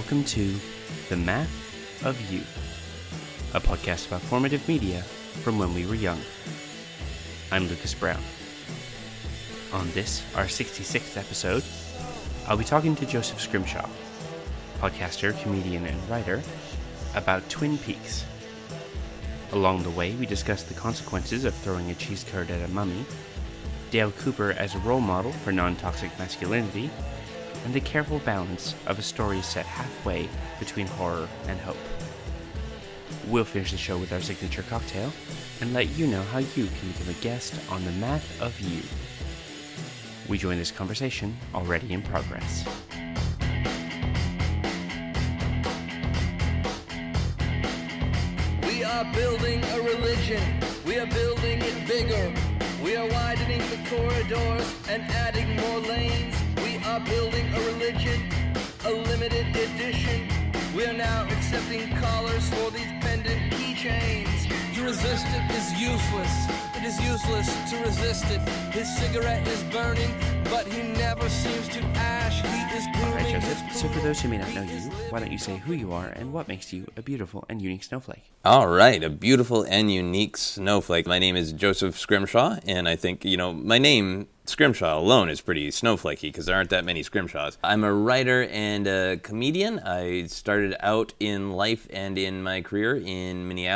welcome to The Math of You, a podcast about formative media from when we were young. I'm Lucas Brown. On this, our 66th episode, I'll be talking to Joseph Scrimshaw, podcaster, comedian, and writer, about Twin Peaks. Along the way, we discuss the consequences of throwing a cheese curd at a mummy, Dale Cooper as a role model for non toxic masculinity, and the careful balance of a story set halfway between horror and hope. We'll finish the show with our signature cocktail and let you know how you can become a guest on the Math of You. We join this conversation already in progress. We are building a religion. We are building it bigger. We are widening the corridors and adding more lanes. Are building a religion, a limited edition. We are now accepting collars for these pendant keychains. To resist it is useless. It is useless to resist it. His cigarette is burning, but he never seems to ash. He is All right, grooming Joseph. So, for those who may not know you, why don't you say who you are and what makes you a beautiful and unique snowflake? All right, a beautiful and unique snowflake. My name is Joseph Scrimshaw, and I think, you know, my name, Scrimshaw, alone is pretty snowflakey because there aren't that many Scrimshaws. I'm a writer and a comedian. I started out in life and in my career in Minneapolis,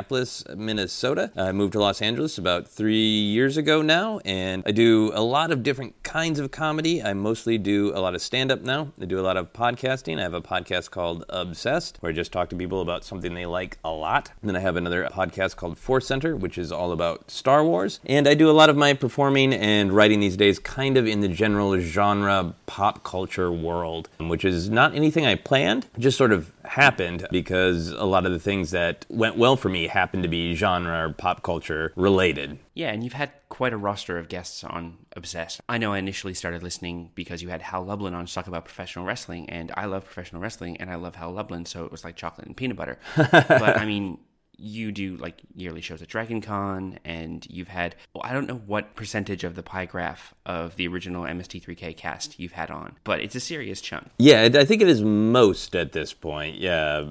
Minnesota. I moved to Los Angeles about three years ago now, and I do a lot of different kinds of comedy. I mostly do a lot of stand up now. I do a lot of podcasting. I have a podcast called Obsessed, where I just talk to people about something they like a lot. And then I have another podcast called Force Center, which is all about Star Wars. And I do a lot of my performing and writing these days kind of in the general genre pop culture world, which is not anything I planned, just sort of happened because a lot of the things that went well for me happened to be genre or pop culture related. Yeah, and you've had quite a roster of guests on Obsessed. I know I initially started listening because you had Hal Lublin on to talk about professional wrestling, and I love professional wrestling, and I love Hal Lublin, so it was like chocolate and peanut butter. but I mean, you do like yearly shows at Dragon Con, and you've had, well, I don't know what percentage of the pie graph of the original MST3K cast you've had on, but it's a serious chunk. Yeah, I think it is most at this point. Yeah,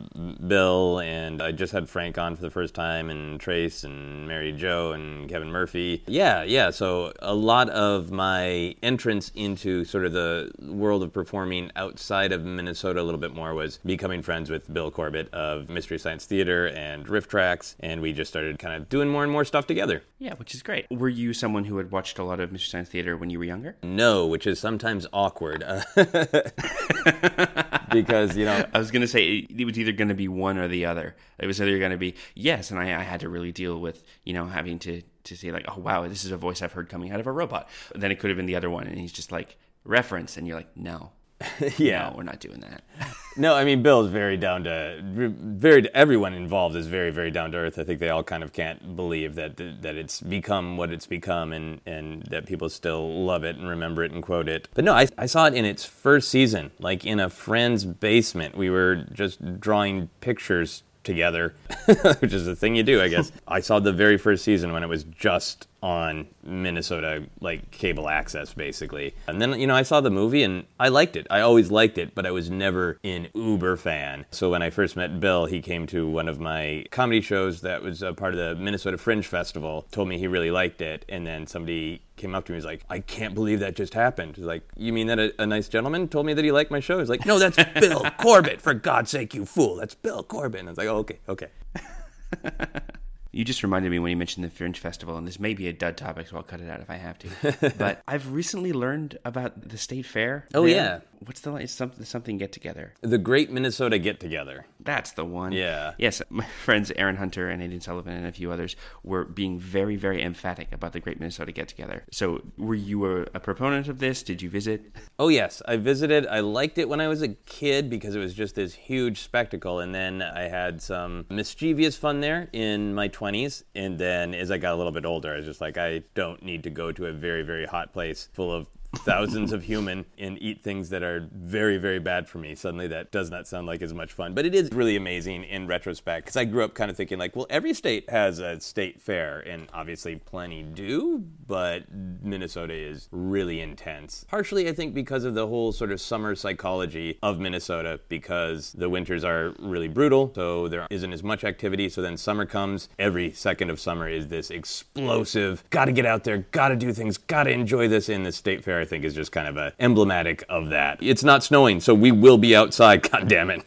Bill and I just had Frank on for the first time, and Trace and Mary Jo and Kevin Murphy. Yeah, yeah. So a lot of my entrance into sort of the world of performing outside of Minnesota a little bit more was becoming friends with Bill Corbett of Mystery Science Theater and Riff Tracks, and we just started kind of doing more and more stuff together. Yeah, which is great. Were you someone who had watched a lot of Mystery Science Theater when you were younger? No, which is sometimes awkward. Uh, because, you know, I was going to say it it was either going to be one or the other. It was either going to be yes, and I, I had to really deal with you know having to to say like, oh wow, this is a voice I've heard coming out of a robot. Then it could have been the other one, and he's just like reference, and you're like, no, yeah. no, we're not doing that. No, I mean Bill's very down to very. Everyone involved is very, very down to earth. I think they all kind of can't believe that that it's become what it's become, and and that people still love it and remember it and quote it. But no, I I saw it in its first season, like in a friend's basement. We were just drawing pictures together, which is the thing you do, I guess. I saw the very first season when it was just on Minnesota like cable access basically. And then you know I saw the movie and I liked it. I always liked it, but I was never an uber fan. So when I first met Bill, he came to one of my comedy shows that was a part of the Minnesota Fringe Festival, told me he really liked it, and then somebody came up to me and was like, I can't believe that just happened. He's like, You mean that a, a nice gentleman told me that he liked my show? He's like, No, that's Bill Corbett, for God's sake, you fool. That's Bill Corbett. And I was like, Oh, okay, okay. You just reminded me when you mentioned the Fringe Festival, and this may be a dud topic, so I'll cut it out if I have to. but I've recently learned about the state fair. Oh, there. yeah. what's the it's something something get together? The Great Minnesota Get Together. That's the one. Yeah. Yes, my friends Aaron Hunter and Aidan Sullivan and a few others were being very, very emphatic about the Great Minnesota Get Together. So, were you a, a proponent of this? Did you visit? Oh yes, I visited. I liked it when I was a kid because it was just this huge spectacle, and then I had some mischievous fun there in my twenties. And then as I got a little bit older, I was just like, I don't need to go to a very very hot place full of thousands of human and eat things that are very, very bad for me. Suddenly, that does not sound like as much fun. But it is really amazing in retrospect because I grew up kind of thinking, like, well, every state has a state fair, and obviously plenty do, but Minnesota is really intense. Partially, I think, because of the whole sort of summer psychology of Minnesota, because the winters are really brutal, so there isn't as much activity. So then summer comes, every second of summer is this explosive, gotta get out there, gotta do things, gotta enjoy this. In the state fair, I think, is just kind of a emblematic of that. It's not snowing, so we will be outside, god damn it.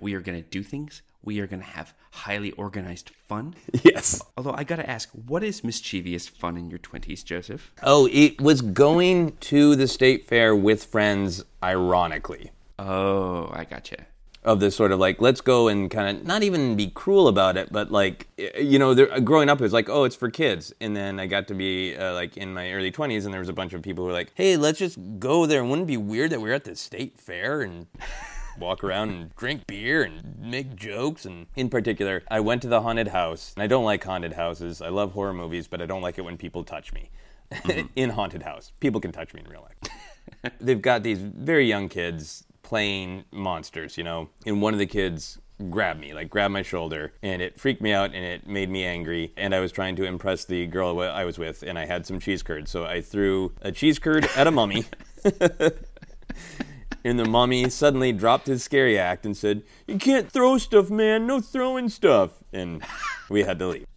We are going to do things. We are going to have highly organized fun. yes. Although I gotta ask, what is mischievous fun in your 20s, Joseph? Oh, it was going to the state fair with friends, ironically. Oh, I gotcha. Of this sort of like let's go and kind of not even be cruel about it but like you know growing up it was like oh it's for kids. And then i got to be uh, like in my early 20s and there was a bunch of people who were like hey let's just go there. Wouldn't it be weird that we are at the state fair and walk around and drink beer and make jokes? And in particular i went to the haunted house. And i don't like haunted houses. I love horror movies but i don't like it when people touch me. In haunted house. People can touch me in real life. They've got these very young kids playing monsters, you know, and one of the kids grabbed me, like grabbed my shoulder, and it freaked me out and it made me angry. And I was trying to impress the girl I was with, and I had some cheese curds, so I threw a cheese curd at a mummy. and the mummy suddenly dropped his scary act and said, "You can't throw stuff, man. No throwing stuff." And we had to leave.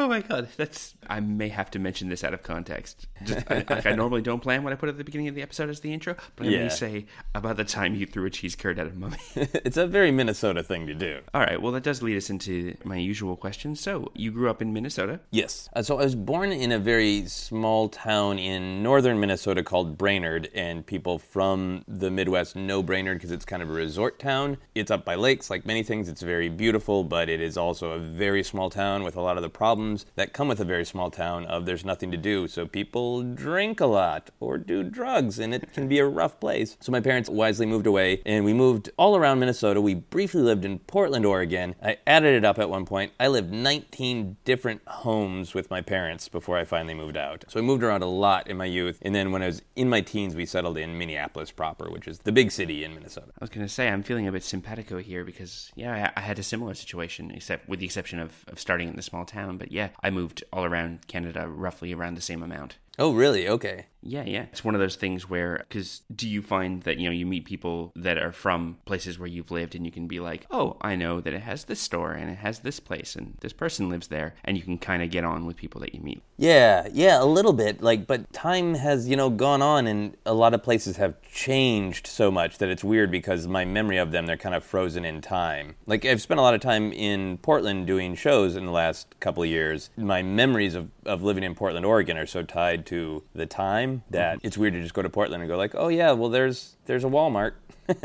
Oh my god, that's. I may have to mention this out of context. Just, I, like I normally don't plan what I put at the beginning of the episode as the intro, but I Yeah. may say about the time you threw a cheese curd at a mummy. it's a very Minnesota thing to do. All right, well, that does lead us into my usual question. So, you grew up in Minnesota. Yes. Uh, so I was born in a very small town in northern Minnesota called Brainerd, and people from the Midwest know Brainerd because it's kind of a resort town. It's up by lakes, like many things. It's very beautiful, but it is also a very small town with a lot of the problems that come with a very small town of there's nothing to do. So people drink a lot or do drugs, and it can be a rough place. So my parents wisely moved away, and we moved all around Minnesota. We briefly lived in Portland, Oregon. I added it up at one point. I lived 19 different homes with my parents before I finally moved out. So I moved around a lot in my youth, and then when I was in my teens, we settled in Minneapolis proper, which is the big city in Minnesota. I was going to say, I'm feeling a bit simpatico here because, yeah, I, I had a similar situation, except with the exception of, of starting in the small town. But yeah, I moved all around Canada roughly around the same amount. Oh, really? Okay. Yeah, yeah. It's one of those things where, because do you find that, you know, you meet people that are from places where you've lived and you can be like, oh, I know that it has this store and it has this place and this person lives there. And you can kind of get on with people that you meet. Yeah, yeah, a little bit. Like, but time has, you know, gone on, and a lot of places have changed so much that it's weird because my memory of them, they're kind of frozen in time. Like, I've spent a lot of time in Portland doing shows in the last couple of years. My memories of, of living in Portland, Oregon are so tied to the time that mm-hmm. it's weird to just go to Portland and go, like, oh, yeah, well, there's, there's a Walmart.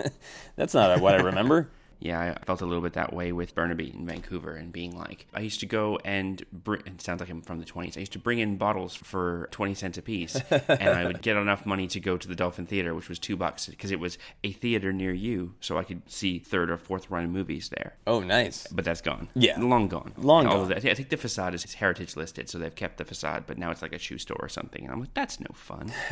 That's not what I remember. Yeah, I felt a little bit that way with Burnaby in Vancouver and being like, I used to go and bring, it sounds like I'm from the 20s. I used to bring in bottles for 20 cents a piece and I would get enough money to go to the Dolphin Theater, which was two bucks because it was a theater near you. So I could see third or fourth run movies there. Oh, nice. But that's gone. Yeah. Long gone. Long All gone. I think the facade is heritage listed, so they've kept the facade, but now it's like a shoe store or something. And I'm like, that's no fun.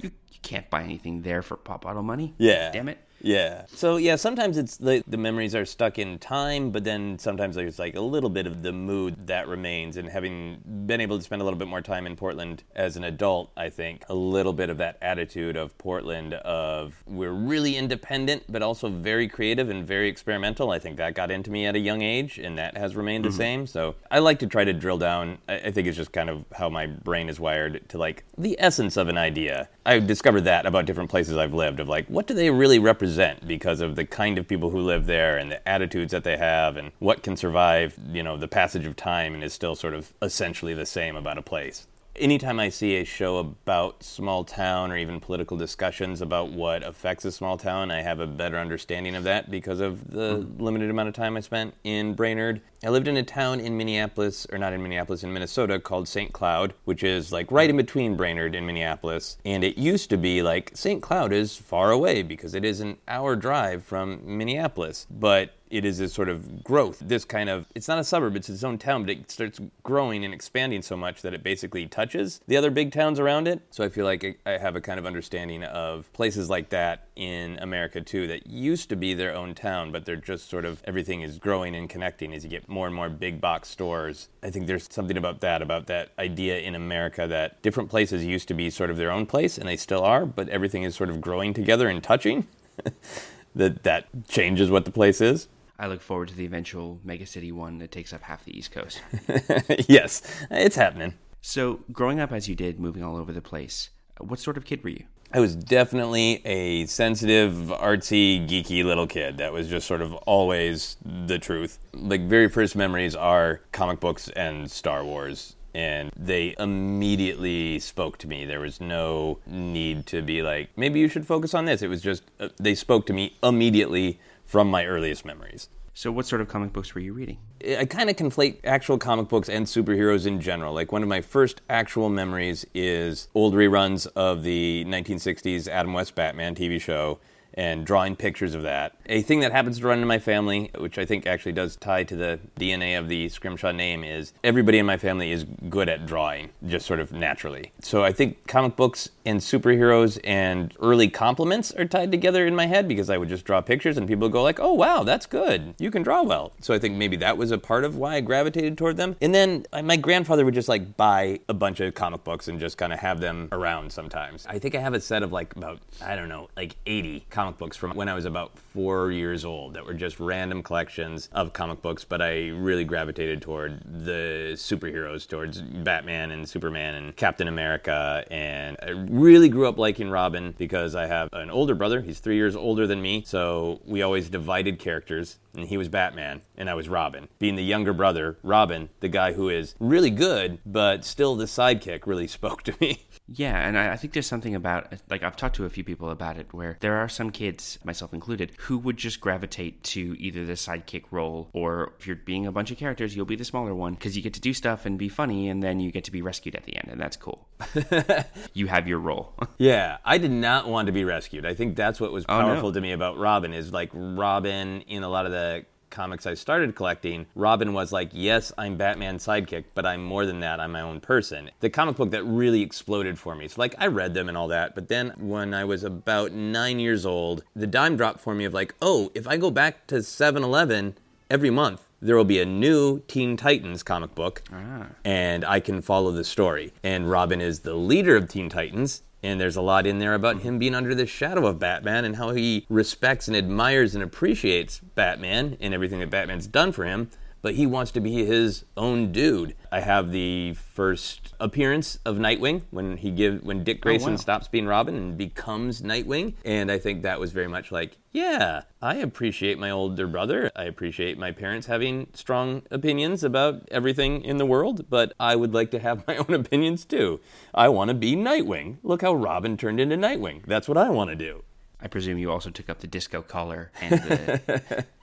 you, you can't buy anything there for pop bottle money. Yeah. Damn it. Yeah. So yeah, sometimes it's the the memories are stuck in time, but then sometimes there's like a little bit of the mood that remains. And having been able to spend a little bit more time in Portland as an adult, I think a little bit of that attitude of Portland of we're really independent, but also very creative and very experimental. I think that got into me at a young age, and that has remained the mm-hmm. same. So I like to try to drill down. I, I think it's just kind of how my brain is wired to like the essence of an idea. I discovered that about different places I've lived of like what do they really represent because of the kind of people who live there and the attitudes that they have and what can survive, you know, the passage of time and is still sort of essentially the same about a place. Anytime I see a show about small town or even political discussions about what affects a small town, I have a better understanding of that because of the hmm. limited amount of time I spent in Brainerd. I lived in a town in Minneapolis, or not in Minneapolis, in Minnesota called St. Cloud, which is like right in between Brainerd and Minneapolis. And it used to be like St. Cloud is far away because it is an hour drive from Minneapolis. But it is this sort of growth. This kind of, it's not a suburb, it's its own town, but it starts growing and expanding so much that it basically touches the other big towns around it. So I feel like I have a kind of understanding of places like that in America too that used to be their own town, but they're just sort of everything is growing and connecting as you get more and more big box stores. I think there's something about that, about that idea in America that different places used to be sort of their own place and they still are, but everything is sort of growing together and touching. that that changes what the place is. I look forward to the eventual megacity one that takes up half the East Coast. yes, it's happening. So, growing up as you did, moving all over the place, what sort of kid were you? I was definitely a sensitive, artsy, geeky little kid. That was just sort of always the truth. Like, very first memories are comic books and Star Wars and they immediately spoke to me. There was no need to be like, maybe you should focus on this. It was just, uh, they spoke to me immediately from my earliest memories. So, what sort of comic books were you reading? I kind of conflate actual comic books and superheroes in general. Like, one of my first actual memories is old reruns of the 1960s Adam West Batman TV show and drawing pictures of that. A thing that happens to run in my family, which I think actually does tie to the DNA of the Scrimshaw name, is everybody in my family is good at drawing, just sort of naturally. So I think comic books and superheroes and early compliments are tied together in my head because I would just draw pictures and people would go like, "Oh wow, that's good. You can draw well." So I think maybe that was a part of why I gravitated toward them. And then uh, my grandfather would just like buy a bunch of comic books and just kind of have them around sometimes. I think I have a set of like about I don't know, like 80 comic books from when I was about 4 years old that were just random collections of comic books, but I really gravitated toward the superheroes, towards Batman and Superman and Captain America and I really grew up liking Robin because I have an older brother. He's three years older than me, so we always divided characters. And he was Batman, and I was Robin. Being the younger brother, Robin, the guy who is really good, but still the sidekick, really spoke to me. Yeah, and I, I think there's something about, like, I've talked to a few people about it where there are some kids, myself included, who would just gravitate to either the sidekick role or if you're being a bunch of characters, you'll be the smaller one because you get to do stuff and be funny, and then you get to be rescued at the end, and that's cool. you have your role. yeah, I did not want to be rescued. I think that's what was powerful oh, no. to me about Robin is like Robin in a lot of the comics I started collecting, Robin was like, yes, I'm Batman's sidekick, but I'm more than that. I'm my own person. The comic book that really exploded for me. So, like, I read them and all that, but then when I was about nine years old, the dime dropped for me of like, oh, if I go back to 7 Eleven every month, there will be a new Teen Titans comic book, ah. and I can follow the story. And Robin is the leader of Teen Titans, and there's a lot in there about him being under the shadow of Batman and how he respects and admires and appreciates Batman and everything that Batman's done for him but he wants to be his own dude. I have the first appearance of Nightwing when he give when Dick oh, Grayson oh, wow. stops being Robin and becomes Nightwing, and I think that was very much like, yeah, I appreciate my older brother. I appreciate my parents having strong opinions about everything in the world, but I would like to have my own opinions too. I want to be Nightwing. Look how Robin turned into Nightwing. That's what I want to do. I presume you also took up the disco collar and the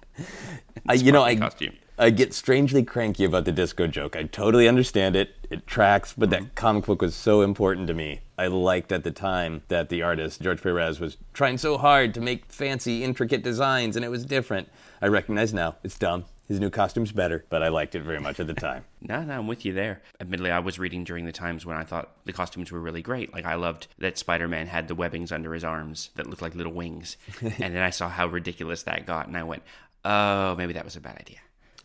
I, you know, I, costume. I get strangely cranky about the disco joke. I totally understand it. It tracks, but that mm-hmm. comic book was so important to me. I liked at the time that the artist, George Perez, was trying so hard to make fancy, intricate designs, and it was different. I recognize now it's dumb. His new costume's better, but I liked it very much at the time. no, no, I'm with you there. Admittedly, I was reading during the times when I thought the costumes were really great. Like, I loved that Spider Man had the webbings under his arms that looked like little wings. and then I saw how ridiculous that got, and I went, oh, maybe that was a bad idea.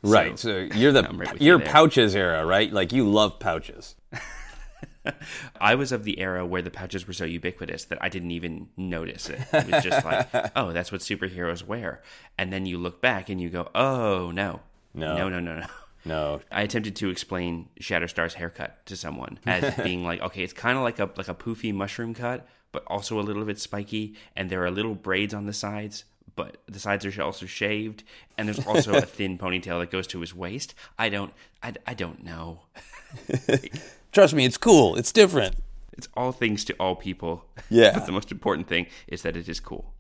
Right. So, so you're the right you're you pouches era, right? Like you love pouches. I was of the era where the pouches were so ubiquitous that I didn't even notice it. It was just like, oh, that's what superheroes wear. And then you look back and you go, oh, no. No. No, no, no, no. No. I attempted to explain Shatterstar's haircut to someone as being like, okay, it's kind of like a like a poofy mushroom cut, but also a little bit spiky, and there are little braids on the sides but the sides are also shaved, and there's also a thin ponytail that goes to his waist. I don't, I, I don't know. Trust me, it's cool. It's different. It's all things to all people. Yeah. but the most important thing is that it is cool.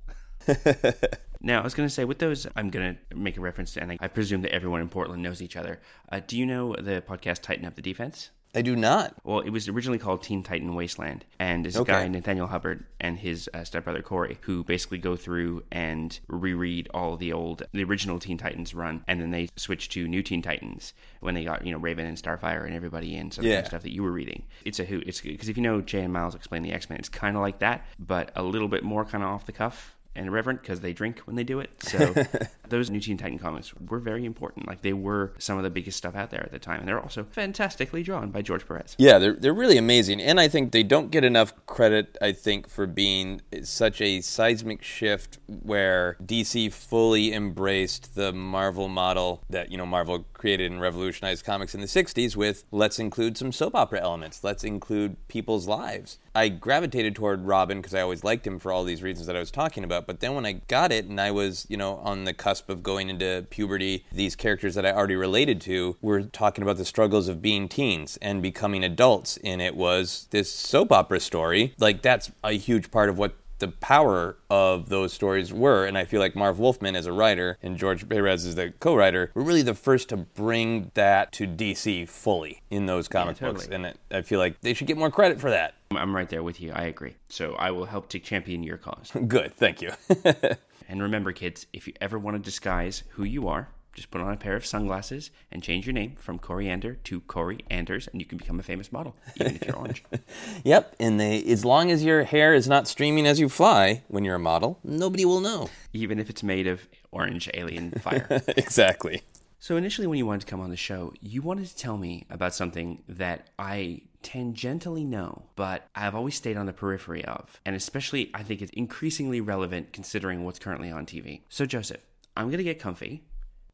now, I was going to say, with those, I'm going to make a reference to, and I, I presume that everyone in Portland knows each other. Uh, do you know the podcast Tighten Up the Defense? I do not. Well, it was originally called Teen Titan Wasteland, and this Okay. guy Nathaniel Hubbard and his uh, stepbrother Corey, who basically go through and reread all the old, the original Teen Titans run, and then they switch to New Teen Titans when they got you know Raven and Starfire and everybody in some of Yeah. the stuff that you were reading. It's a hoot. It's because if you know Jay and Miles explain the X Men, it's kind of like that, but a little bit more kind of off the cuff. And irreverent because they drink when they do it. So those New Teen Titan comics were very important. Like they were some of the biggest stuff out there at the time, and they're also fantastically drawn by George Perez. Yeah, they're they're really amazing, and I think they don't get enough credit. I think for being such a seismic shift where DC fully embraced the Marvel model that you know Marvel created and revolutionized comics in the '60s with let's include some soap opera elements, let's include people's lives. I gravitated toward Robin because I always liked him for all these reasons that I was talking about. But then when I got it and I was, you know, on the cusp of going into puberty, these characters that I already related to were talking about the struggles of being teens and becoming adults. And it was this soap opera story. Like, that's a huge part of what the power of those stories were. And I feel like Marv Wolfman as a writer and George Perez as the co-writer were really the first to bring that to DC fully in those comic books. totally. And it- I feel like they should get more credit for that. I'm right there with you. I agree. So I will help to champion your cause. Good, thank you. and remember, kids, if you ever want to disguise who you are, just put on a pair of sunglasses and change your name from Koriand'r to Kory Anders, and you can become a famous model, even if you're orange. Yep, and they as long as your hair is not streaming as you fly when you're a model, nobody will know. even if it's made of orange alien fire. exactly. So initially, when you wanted to come on the show, you wanted to tell me about something that I tangentially know, but I've always stayed on the periphery of, and especially I think it's increasingly relevant considering what's currently on TV. So Joseph, I'm gonna get comfy.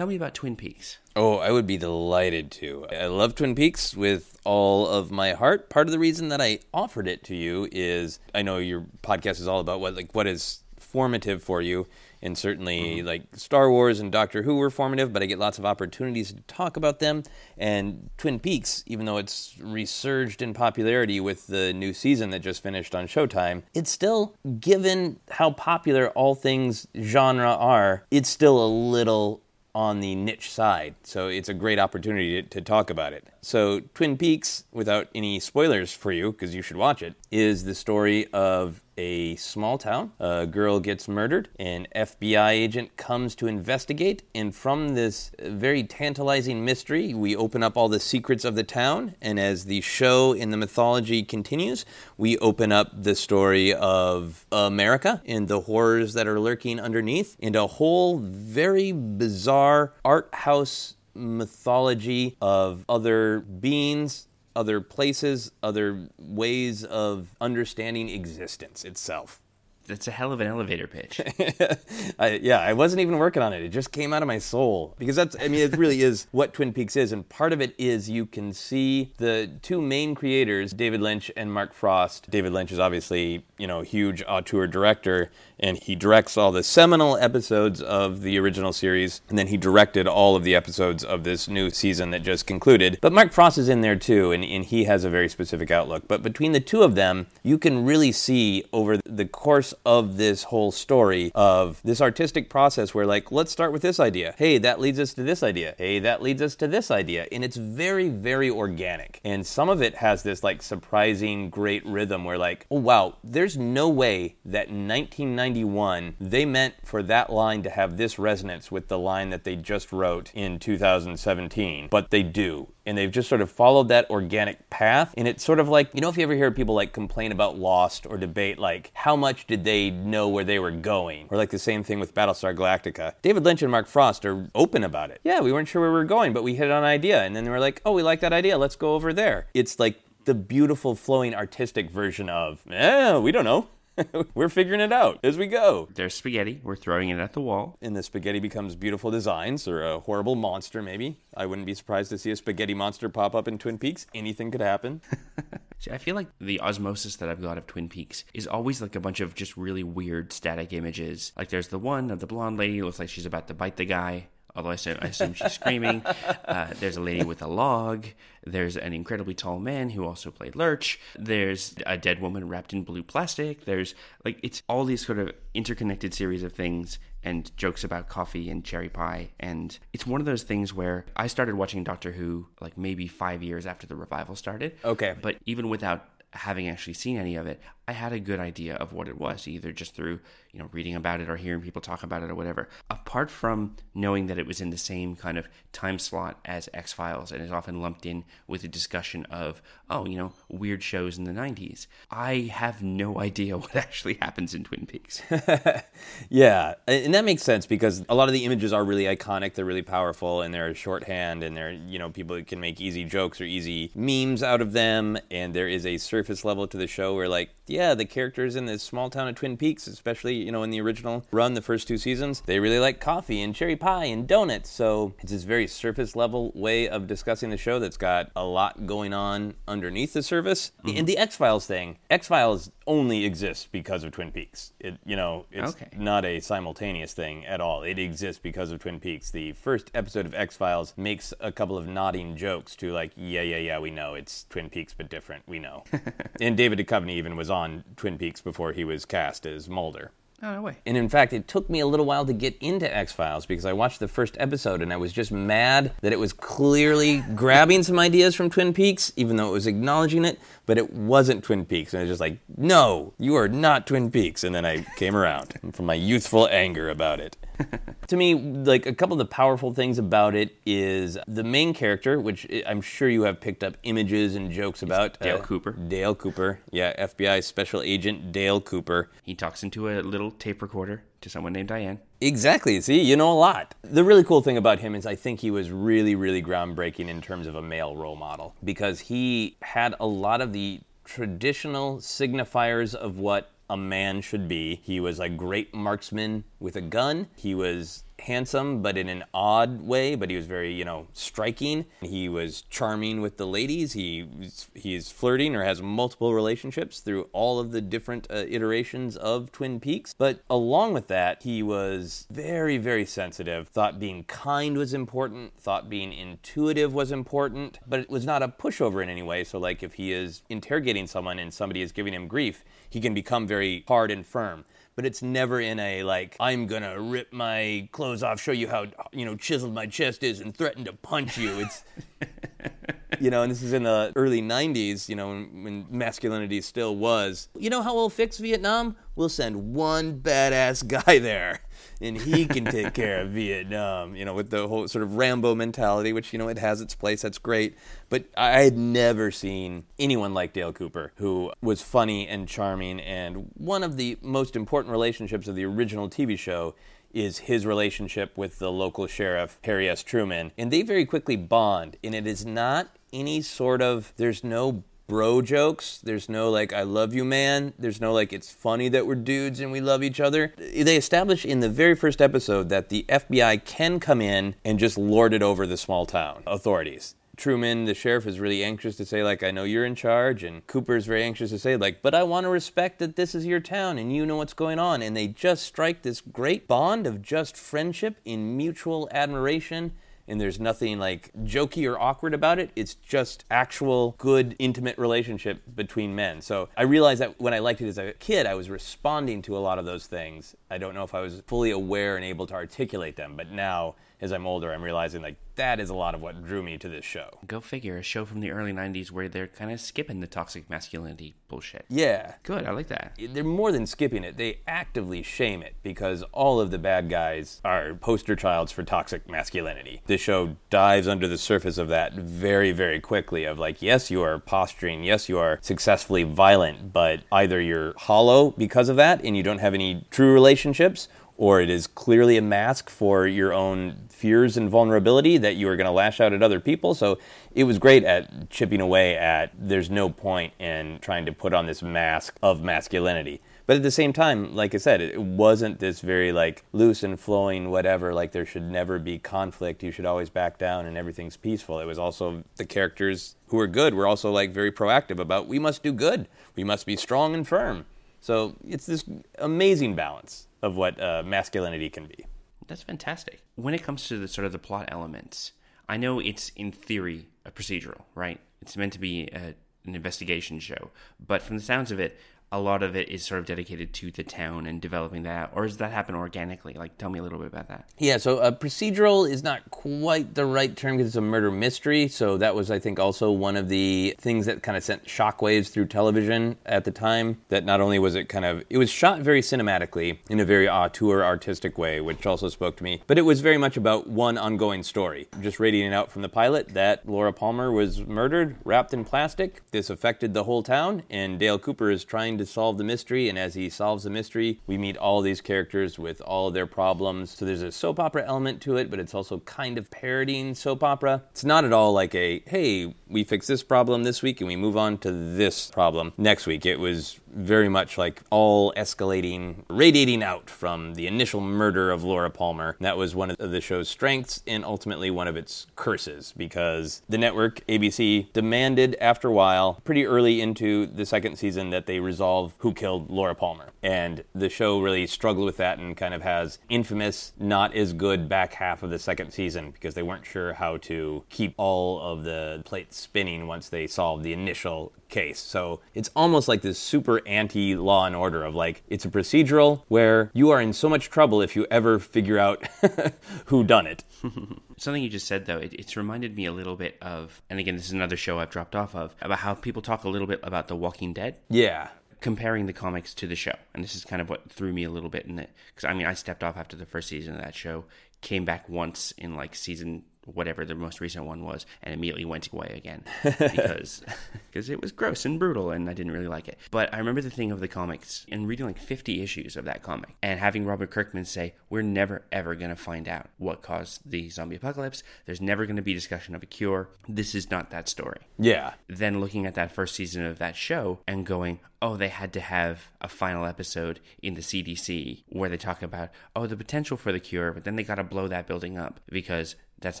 Tell me about Twin Peaks. Oh, I would be delighted to. I love Twin Peaks with all of my heart. Part of the reason that I offered it to you is I know your podcast is all about what like what is formative for you. And certainly, mm-hmm. like Star Wars and Doctor Who were formative, but I get lots of opportunities to talk about them. And Twin Peaks, even though it's resurged in popularity with the new season that just finished on Showtime, it's still, given how popular all things genre are, it's still a little on the niche side. So it's a great opportunity to, to talk about it. So, Twin Peaks, without any spoilers for you, because you should watch it, is the story of a small town. A girl gets murdered. An FBI agent comes to investigate. And from this very tantalizing mystery, we open up all the secrets of the town. And as the show in the mythology continues, we open up the story of America and the horrors that are lurking underneath, and a whole very bizarre art house mythology of other beings, other places, other ways of understanding existence itself. That's a hell of an elevator pitch. I, yeah, I wasn't even working on it. It just came out of my soul because that's. I mean, it really is what Twin Peaks is, and part of it is you can see the two main creators, David Lynch and Mark Frost. David Lynch is obviously you know huge auteur director, and he directs all the seminal episodes of the original series, and then he directed all of the episodes of this new season that just concluded. But Mark Frost is in there too, and, and he has a very specific outlook. But between the two of them, you can really see over the course of this whole story of this artistic process where, like, let's start with this idea. Hey, that leads us to this idea. Hey, that leads us to this idea. And it's very, very organic. And some of it has this, like, surprising great rhythm where, like, oh, wow, there's no way that 1990 91, they meant for that line to have this resonance with the line that they just wrote in 2017, but they do and they've just sort of followed that organic path. And it's sort of like, you know, if you ever hear people like complain about Lost or debate, like, how much did they know where they were going? Or like the same thing with Battlestar Galactica. David Lynch and Mark Frost are open about it. Yeah, we weren't sure where we were going, but we hit on an idea. And then they were like, oh, we like that idea. Let's go over there. It's like the beautiful, flowing, artistic version of, eh, we don't know. we're figuring it out as we go. There's spaghetti. We're throwing it at the wall. And the spaghetti becomes beautiful designs or a horrible monster, maybe. I wouldn't be surprised to see a spaghetti monster pop up in Twin Peaks. Anything could happen. See, I feel like the osmosis that I've got of Twin Peaks is always like a bunch of just really weird static images. Like there's the one of the blonde lady looks like she's about to bite the guy. Although I assume, I assume she's screaming. Uh, there's a lady with a log. There's an incredibly tall man who also played Lurch. There's a dead woman wrapped in blue plastic. There's like it's all these sort of interconnected series of things and jokes about coffee and cherry pie. And it's one of those things where I started watching Doctor Who like maybe five years after the revival started. Okay. But even without having actually seen any of it, I had a good idea of what it was, either just through, you know, reading about it or hearing people talk about it or whatever. Apart from knowing that it was in the same kind of time slot as X Files and is often lumped in with a discussion of, oh, you know, weird shows in the 90s, I have no idea what actually happens in Twin Peaks. Yeah, and that makes sense because a lot of the images are really iconic. They're really powerful, and they're shorthand, and they're you know people can make easy jokes or easy memes out of them. And there is a surface level to the show where like yeah, the characters in this small town of Twin Peaks, especially you know in the original run, the first two seasons, they really like coffee and cherry pie and donuts. So it's this very surface level way of discussing the show that's got a lot going on underneath the surface. Mm-hmm. And the X Files thing, X Files only exists because of Twin Peaks. It you know it's Okay. not a simultaneous thing at all. It exists because of Twin Peaks. The first episode of X Files makes a couple of nodding jokes to like, yeah, yeah, yeah, we know it's Twin Peaks but different. We know. and David Duchovny even was on Twin Peaks before he was cast as Mulder. oh, no way. And in fact, it took me a little while to get into X Files because I watched the first episode and I was just mad that it was clearly grabbing some ideas from Twin Peaks, even though it was acknowledging it, but it wasn't Twin Peaks. And I was just like, no, you are not Twin Peaks. And then I came around from my youthful anger about it. to me, like a couple of the powerful things about it is the main character, which I'm sure you have picked up images and jokes about. uh, Dale Cooper. Dale Cooper. Yeah, FBI Special Agent Dale Cooper. He talks into a little tape recorder to someone named Diane. Exactly. See, you know a lot. The really cool thing about him is I think he was really, really groundbreaking in terms of a male role model because he had a lot of the traditional signifiers of what a man should be. He was a great marksman with a gun. He was handsome, but in an odd way, but he was very, you know, striking. He was charming with the ladies. He he is flirting or has multiple relationships through all of the different uh, iterations of Twin Peaks. But along with that, he was very, very sensitive. Thought being kind was important. Thought being intuitive was important. But it was not a pushover in any way. So, like, if he is interrogating someone and somebody is giving him grief, he can become very hard and firm but it's never in a like I'm gonna rip my clothes off, show you how you know chiseled my chest is, and threaten to punch you. It's you know, and this is in the early '90s, you know, when, when masculinity still was. You know how we'll fix Vietnam? We'll send one badass guy there, and he can take care of Vietnam. You know, with the whole sort of Rambo mentality, which you know it has its place. That's great, but I had never seen anyone like Dale Cooper, who was funny and charming, and one of the most important relationships of the original TV show is his relationship with the local sheriff, Harry S. Truman. And they very quickly bond. And it is not any sort of, there's no bro jokes. There's no like, I love you, man. There's no like, it's funny that we're dudes and we love each other. They establish in the very first episode that the FBI can come in and just lord it over the small town authorities. Truman, the sheriff, is really anxious to say, like, I know you're in charge, and Cooper's very anxious to say, like, but I want to respect that this is your town and you know what's going on. And they just strike this great bond of just friendship in mutual admiration. And there's nothing like jokey or awkward about it. It's just actual good, intimate relationship between men. So I realized that when I liked it as a kid, I was responding to a lot of those things. I don't know if I was fully aware and able to articulate them, but now as I'm older, I'm realizing like that is a lot of what drew me to this show. Go figure, a show from the early 90s where they're kind of skipping the toxic masculinity bullshit. Yeah. Good, I like that. They're more than skipping it. They actively shame it because all of the bad guys are poster childs for toxic masculinity. This show dives under the surface of that very, very quickly of like, yes, you are posturing, yes, you are successfully violent, but either you're hollow because of that and you don't have any true relationships, or it is clearly a mask for your own fears and vulnerability that you are going to lash out at other people. So it was great at chipping away at there's no point in trying to put on this mask of masculinity. But at the same time, like I said, it wasn't this very like loose and flowing whatever, like there should never be conflict, you should always back down and everything's peaceful. It was also the characters who were good were also like very proactive about we must do good. We must be strong and firm. So it's this amazing balance of what uh, masculinity can be. That's fantastic. when it comes to the sort of the plot elements, I know it's in theory a procedural, right? It's meant to be a, an investigation show, but from the sounds of it, a lot of it is sort of dedicated to the town and developing that, or does that happen organically? Like, tell me a little bit about that. Yeah, so a procedural is not quite the right term because it's a murder mystery. So that was, I think, also one of the things that kind of sent shockwaves through television at the time. That not only was it kind of, it was shot very cinematically in a very auteur, artistic way, which also spoke to me, but it was very much about one ongoing story. Just radiating out from the pilot that Laura Palmer was murdered, wrapped in plastic. This affected the whole town, and Dale Cooper is trying to solve the mystery. And as he solves the mystery, we meet all these characters with all their problems. So there's a soap opera element to it, but it's also kind of parodying soap opera. It's not at all like a, hey, we fix this problem this week and we move on to this problem next week. It was very much like all escalating, radiating out from the initial murder of Laura Palmer. That was one of the show's strengths and ultimately one of its curses because the network, ABC, demanded after a while, pretty early into the second season, that they resolve who killed Laura Palmer. And the show really struggled with that and kind of has infamous, not as good back half of the second season because they weren't sure how to keep all of the plates spinning once they solved the initial case. So it's almost like this super anti law and order of like, it's a procedural where you are in so much trouble if you ever figure out who done it. Something you just said though, it, it's reminded me a little bit of, and again, this is another show I've dropped off of, about how people talk a little bit about The Walking Dead. Yeah. Comparing the comics to the show, and this is kind of what threw me a little bit in it, because I mean, I stepped off after the first season of that show, came back once in like season whatever the most recent one was, and immediately went away again because because it was gross and brutal, and I didn't really like it. But I remember the thing of the comics and reading like 50 issues of that comic, and having Robert Kirkman say, "We're never ever going to find out what caused the zombie apocalypse. There's never going to be discussion of a cure. This is not that story." Yeah. Then looking at that first season of that show and going, oh, they had to have a final episode in the CDC where they talk about, oh, the potential for the cure, but then they got to blow that building up because that's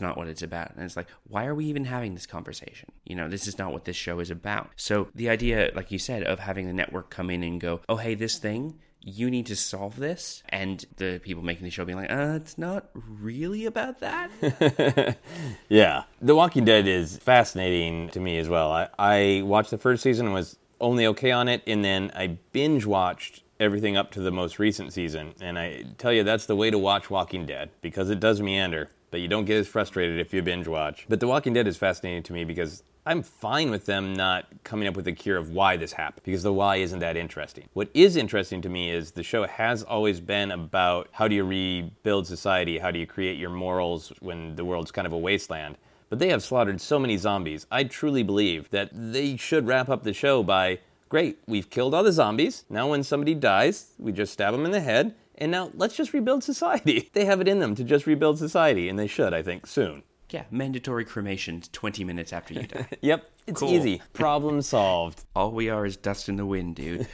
not what it's about. And it's like, why are we even having this conversation? You know, this is not what this show is about. So the idea, like you said, of having the network come in and go, oh, hey, this thing, you need to solve this. And the people making the show being like, uh, it's not really about that. yeah. The Walking Dead is fascinating to me as well. I, I watched the first season and was only okay on it, and then I binge watched everything up to the most recent season. And I tell you, that's the way to watch Walking Dead because it does meander, but you don't get as frustrated if you binge watch. But The Walking Dead is fascinating to me because I'm fine with them not coming up with a cure of why this happened because the why isn't that interesting. What is interesting to me is the show has always been about how do you rebuild society, how do you create your morals when the world's kind of a wasteland. But they have slaughtered so many zombies. I truly believe that they should wrap up the show by great, we've killed all the zombies. Now, when somebody dies, we just stab them in the head. And now let's just rebuild society. They have it in them to just rebuild society, and they should, I think, soon. yeah, mandatory cremations 20 minutes after you die. Yep, it's Cool. easy. Problem solved. All we are is dust in the wind, dude.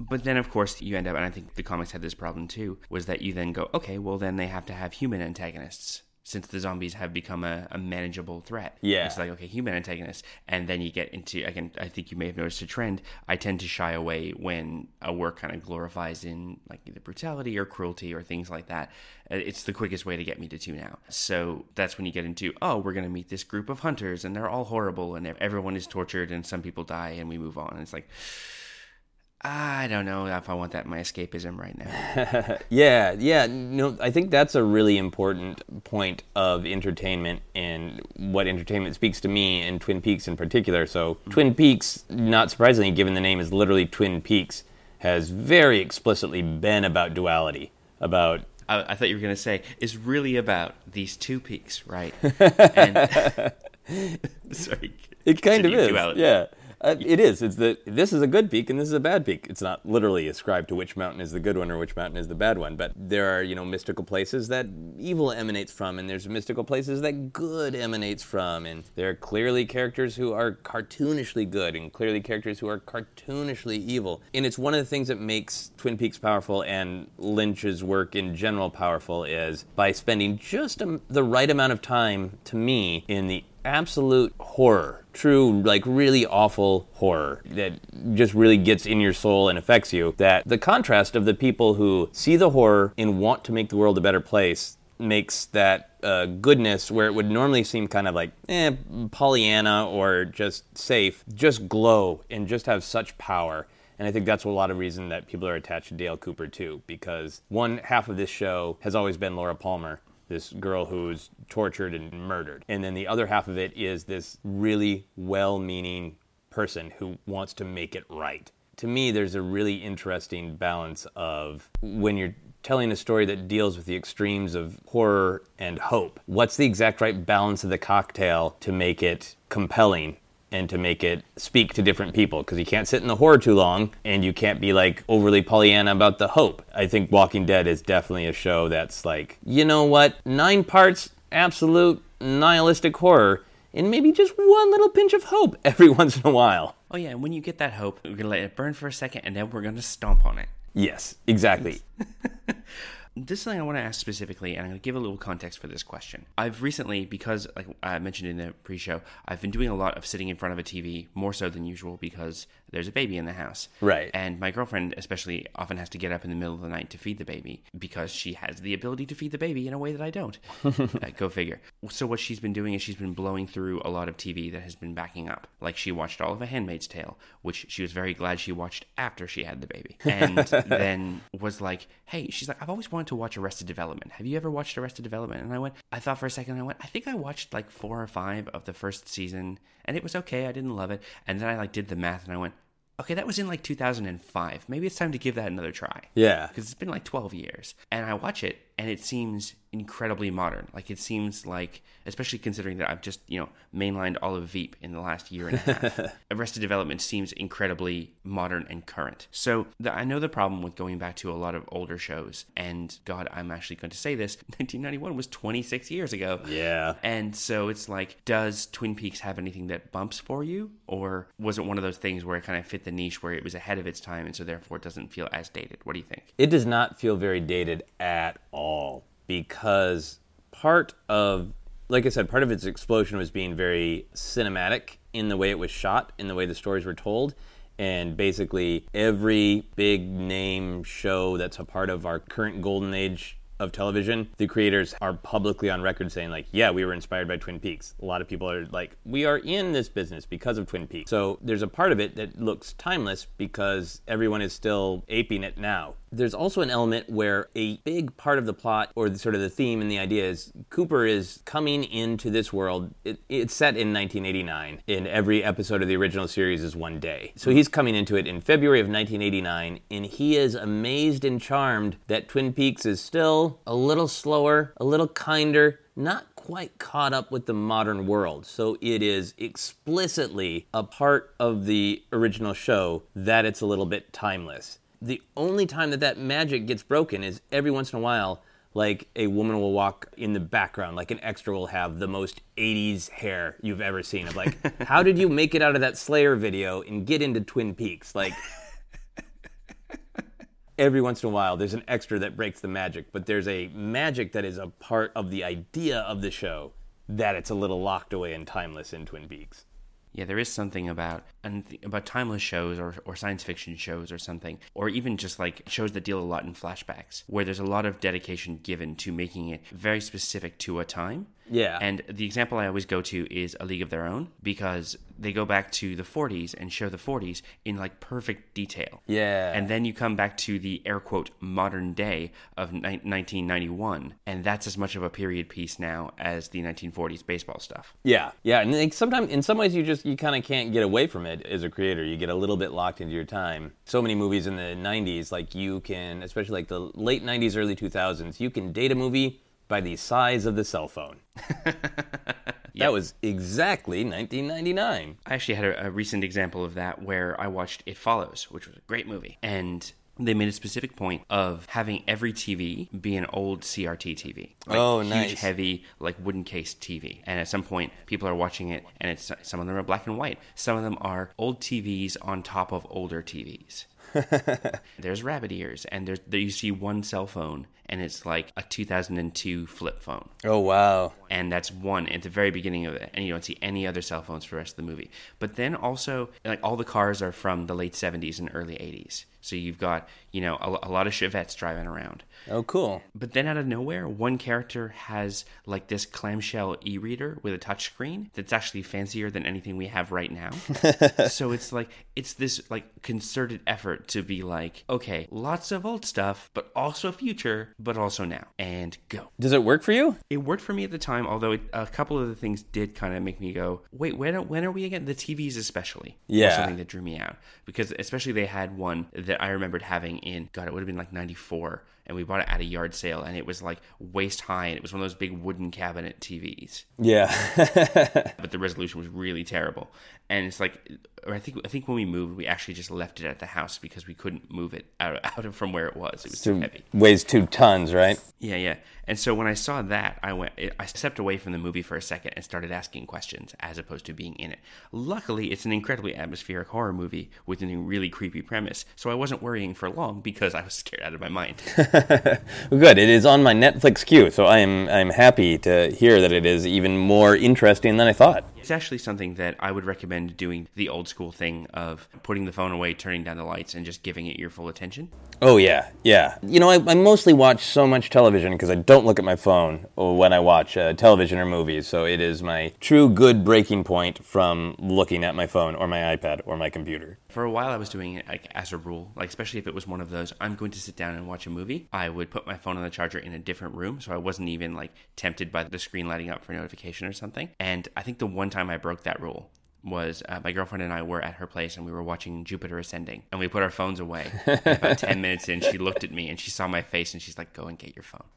but then, of course, you end up, and I think the comics had this problem too, was that you then go, okay, well, then they have to have human antagonists. Since the zombies have become a, a manageable threat. Yeah. It's like, okay, human antagonists. And then you get into, again, I think you may have noticed a trend. I tend to shy away when a work kind of glorifies in like either brutality or cruelty or things like that. Uh, It's the quickest way to get me to tune out. So that's when you get into, oh, we're going to meet this group of hunters and they're all horrible and everyone is tortured and some people die and we move on. And it's like, I don't know if I want that in my escapism right now. Yeah, yeah. No, I think that's a really important point of entertainment and what entertainment speaks to me and Twin Peaks in particular. So, mm-hmm. Twin Peaks, not surprisingly, given the name is literally Twin Peaks, has very explicitly been about duality, about I, I thought you were going to say, is really about these two peaks, right? And, sorry. It kind of is. duality. Yeah. Uh, it is. It's the this is a good peak and this is a bad peak. It's not literally ascribed to which mountain is the good one or which mountain is the bad one, but there are you know mystical places that evil emanates from, and there's mystical places that good emanates from, and there are clearly characters who are cartoonishly good and clearly characters who are cartoonishly evil. And it's one of the things that makes Twin Peaks powerful and Lynch's work in general powerful is by spending just a, the right amount of time to me in the absolute horror, true, like really awful horror that just really gets in your soul and affects you. That the contrast of the people who see the horror and want to make the world a better place makes that uh, goodness where it would normally seem kind of like eh, Pollyanna or just safe, just glow and just have such power. And I think that's a lot of reason that people are attached to Dale Cooper too, because one half of this show has always been Laura Palmer, this girl who's tortured and murdered. And then the other half of it is this really well meaning person who wants to make it right. To me, there's a really interesting balance of when you're telling a story that deals with the extremes of horror and hope. What's the exact right balance of the cocktail to make it compelling and to make it speak to different people? Because you can't sit in the horror too long and you can't be like overly Pollyanna about the hope. I think Walking Dead is definitely a show that's like, you know what, nine parts, absolute nihilistic horror. And maybe just one little pinch of hope every once in a while. Oh yeah, and when you get that hope, we're gonna let it burn for a second, and then we're gonna stomp on it. Yes, exactly. this is something I want to ask specifically, and I'm going to give a little context for this question. I've recently, because like I mentioned in the pre-show, I've been doing a lot of sitting in front of a TV, more so than usual, because there's a baby in the house. Right. And my girlfriend, especially, often has to get up in the middle of the night to feed the baby because she has the ability to feed the baby in a way that I don't. uh, go figure. So what she's been doing is she's been blowing through a lot of TV that has been backing up. Like she watched all of A Handmaid's Tale, which she was very glad she watched after she had the baby, and then was like, "Hey," she's like, "I've always wanted to watch Arrested Development. Have you ever watched Arrested Development?" And I went, I thought for a second, I went, I think I watched like four or five of the first season, and it was okay. I didn't love it, and then I like did the math, and I went, okay, that was in like 2005. Maybe it's time to give that another try. Yeah. Because it's been like 12 years. And I watch it and it seems incredibly modern. Like it seems like, especially considering that I've just, you know, mainlined all of Veep in the last year and a half. Arrested Development seems incredibly modern and current. So the, I know the problem with going back to a lot of older shows. And God, I'm actually going to say this 1991 was 26 years ago. Yeah. And so it's like, does Twin Peaks have anything that bumps for you? Or was it one of those things where it kind of fit the niche where it was ahead of its time and so therefore it doesn't feel as dated? What do you think? It does not feel very dated at all because part of like I said, part of its explosion was being very cinematic in the way it was shot, in the way the stories were told. And basically, every big name show that's a part of our current golden age of television, the creators are publicly on record saying, like, yeah, we were inspired by Twin Peaks. A lot of people are like, we are in this business because of Twin Peaks. So there's a part of it that looks timeless because everyone is still aping it now. There's also an element where a big part of the plot, or the, sort of the theme and the idea, is Cooper is coming into this world. It, it's set in 1989, and every episode of the original series is one day. So he's coming into it in February of 1989, and he is amazed and charmed that Twin Peaks is still a little slower, a little kinder, not quite caught up with the modern world. So it is explicitly a part of the original show that it's a little bit timeless the only time that that magic gets broken is every once in a while like a woman will walk in the background like an extra will have the most 80s hair you've ever seen of like how did you make it out of that slayer video and get into twin peaks like every once in a while there's an extra that breaks the magic but there's a magic that is a part of the idea of the show that it's a little locked away and timeless in twin peaks yeah, there is something about about timeless shows or, or science fiction shows or something, or even just like shows that deal a lot in flashbacks, where there's a lot of dedication given to making it very specific to a time. Yeah. And the example I always go to is A League of Their Own because they go back to the 40s and show the 40s in like perfect detail. Yeah. And then you come back to the air quote modern day of ni- 1991, and that's as much of a period piece now as the 1940s baseball stuff. Yeah. Yeah, and like sometimes in some ways you just you kind of can't get away from it as a creator. You get a little bit locked into your time. So many movies in the 90s like you can especially like the late 90s early 2000s, you can date a movie by the size of the cell phone. That was exactly 1999. I actually had a, a, recent example of that where I watched It Follows, which was a great movie. And they made a specific point of having every TV be an old CRT TV. Like oh, huge, nice. heavy, like wooden case TV. And at some point, people are watching it, and it's some of them are black and white. Some of them are old TVs on top of older TVs. there's rabbit ears, and there's there you see one cell phone, and it's like a 2002 flip phone. Oh wow! And that's one at the very beginning of it, and you don't see any other cell phones for the rest of the movie. But then also, like all the cars are from the late 70s and early 80s. So you've got you know, a, a lot of Chevettes driving around. Oh, cool. But then out of nowhere, one character has like this clamshell e-reader with a touchscreen that's actually fancier than anything we have right now. so it's like it's this like concerted effort to be like, okay, lots of old stuff, but also future, but also now, and go. Does it work for you? It worked for me at the time, although it, a couple of the things did kind of make me go, wait, when are, when are we again? The TVs especially, Yeah. something that drew me out because especially they had one that I remembered having in God, it would have been like '94, and we bought it at a yard sale, and it was like waist high, and it was one of those big wooden cabinet TVs, Yeah. but the resolution was really terrible. And it's like, or I think I think when we moved, we actually just left it at the house because we couldn't move it out out of from where it was. It was too heavy. weighs two tons, right? Yeah, yeah. And so when I saw that, I went. I stepped away from the movie for a second and started asking questions, as opposed to being in it. Luckily, it's an incredibly atmospheric horror movie with a really creepy premise, so I wasn't worrying for long because I was scared out of my mind. Good. It is on my Netflix queue, so I am I'm happy to hear that it is even more interesting than I thought. It's actually something that I would recommend doing the old school thing of putting the phone away, turning down the lights, and just giving it your full attention. Oh yeah, yeah. You know, I, I mostly watch so much television because I don't look at my phone when I watch uh, television or movies. So it is my true good breaking point from looking at my phone or my iPad or my computer. For a while, I was doing it like as a rule, like especially if it was one of those I'm going to sit down and watch a movie. I would put my phone on the charger in a different room, so I wasn't even like tempted by the screen lighting up for notification or something. And I think the one time I broke that rule was uh, my girlfriend and I were at her place and we were watching Jupiter Ascending, and we put our phones away. About ten minutes in, she looked at me and she saw my face and she's like, "Go and get your phone."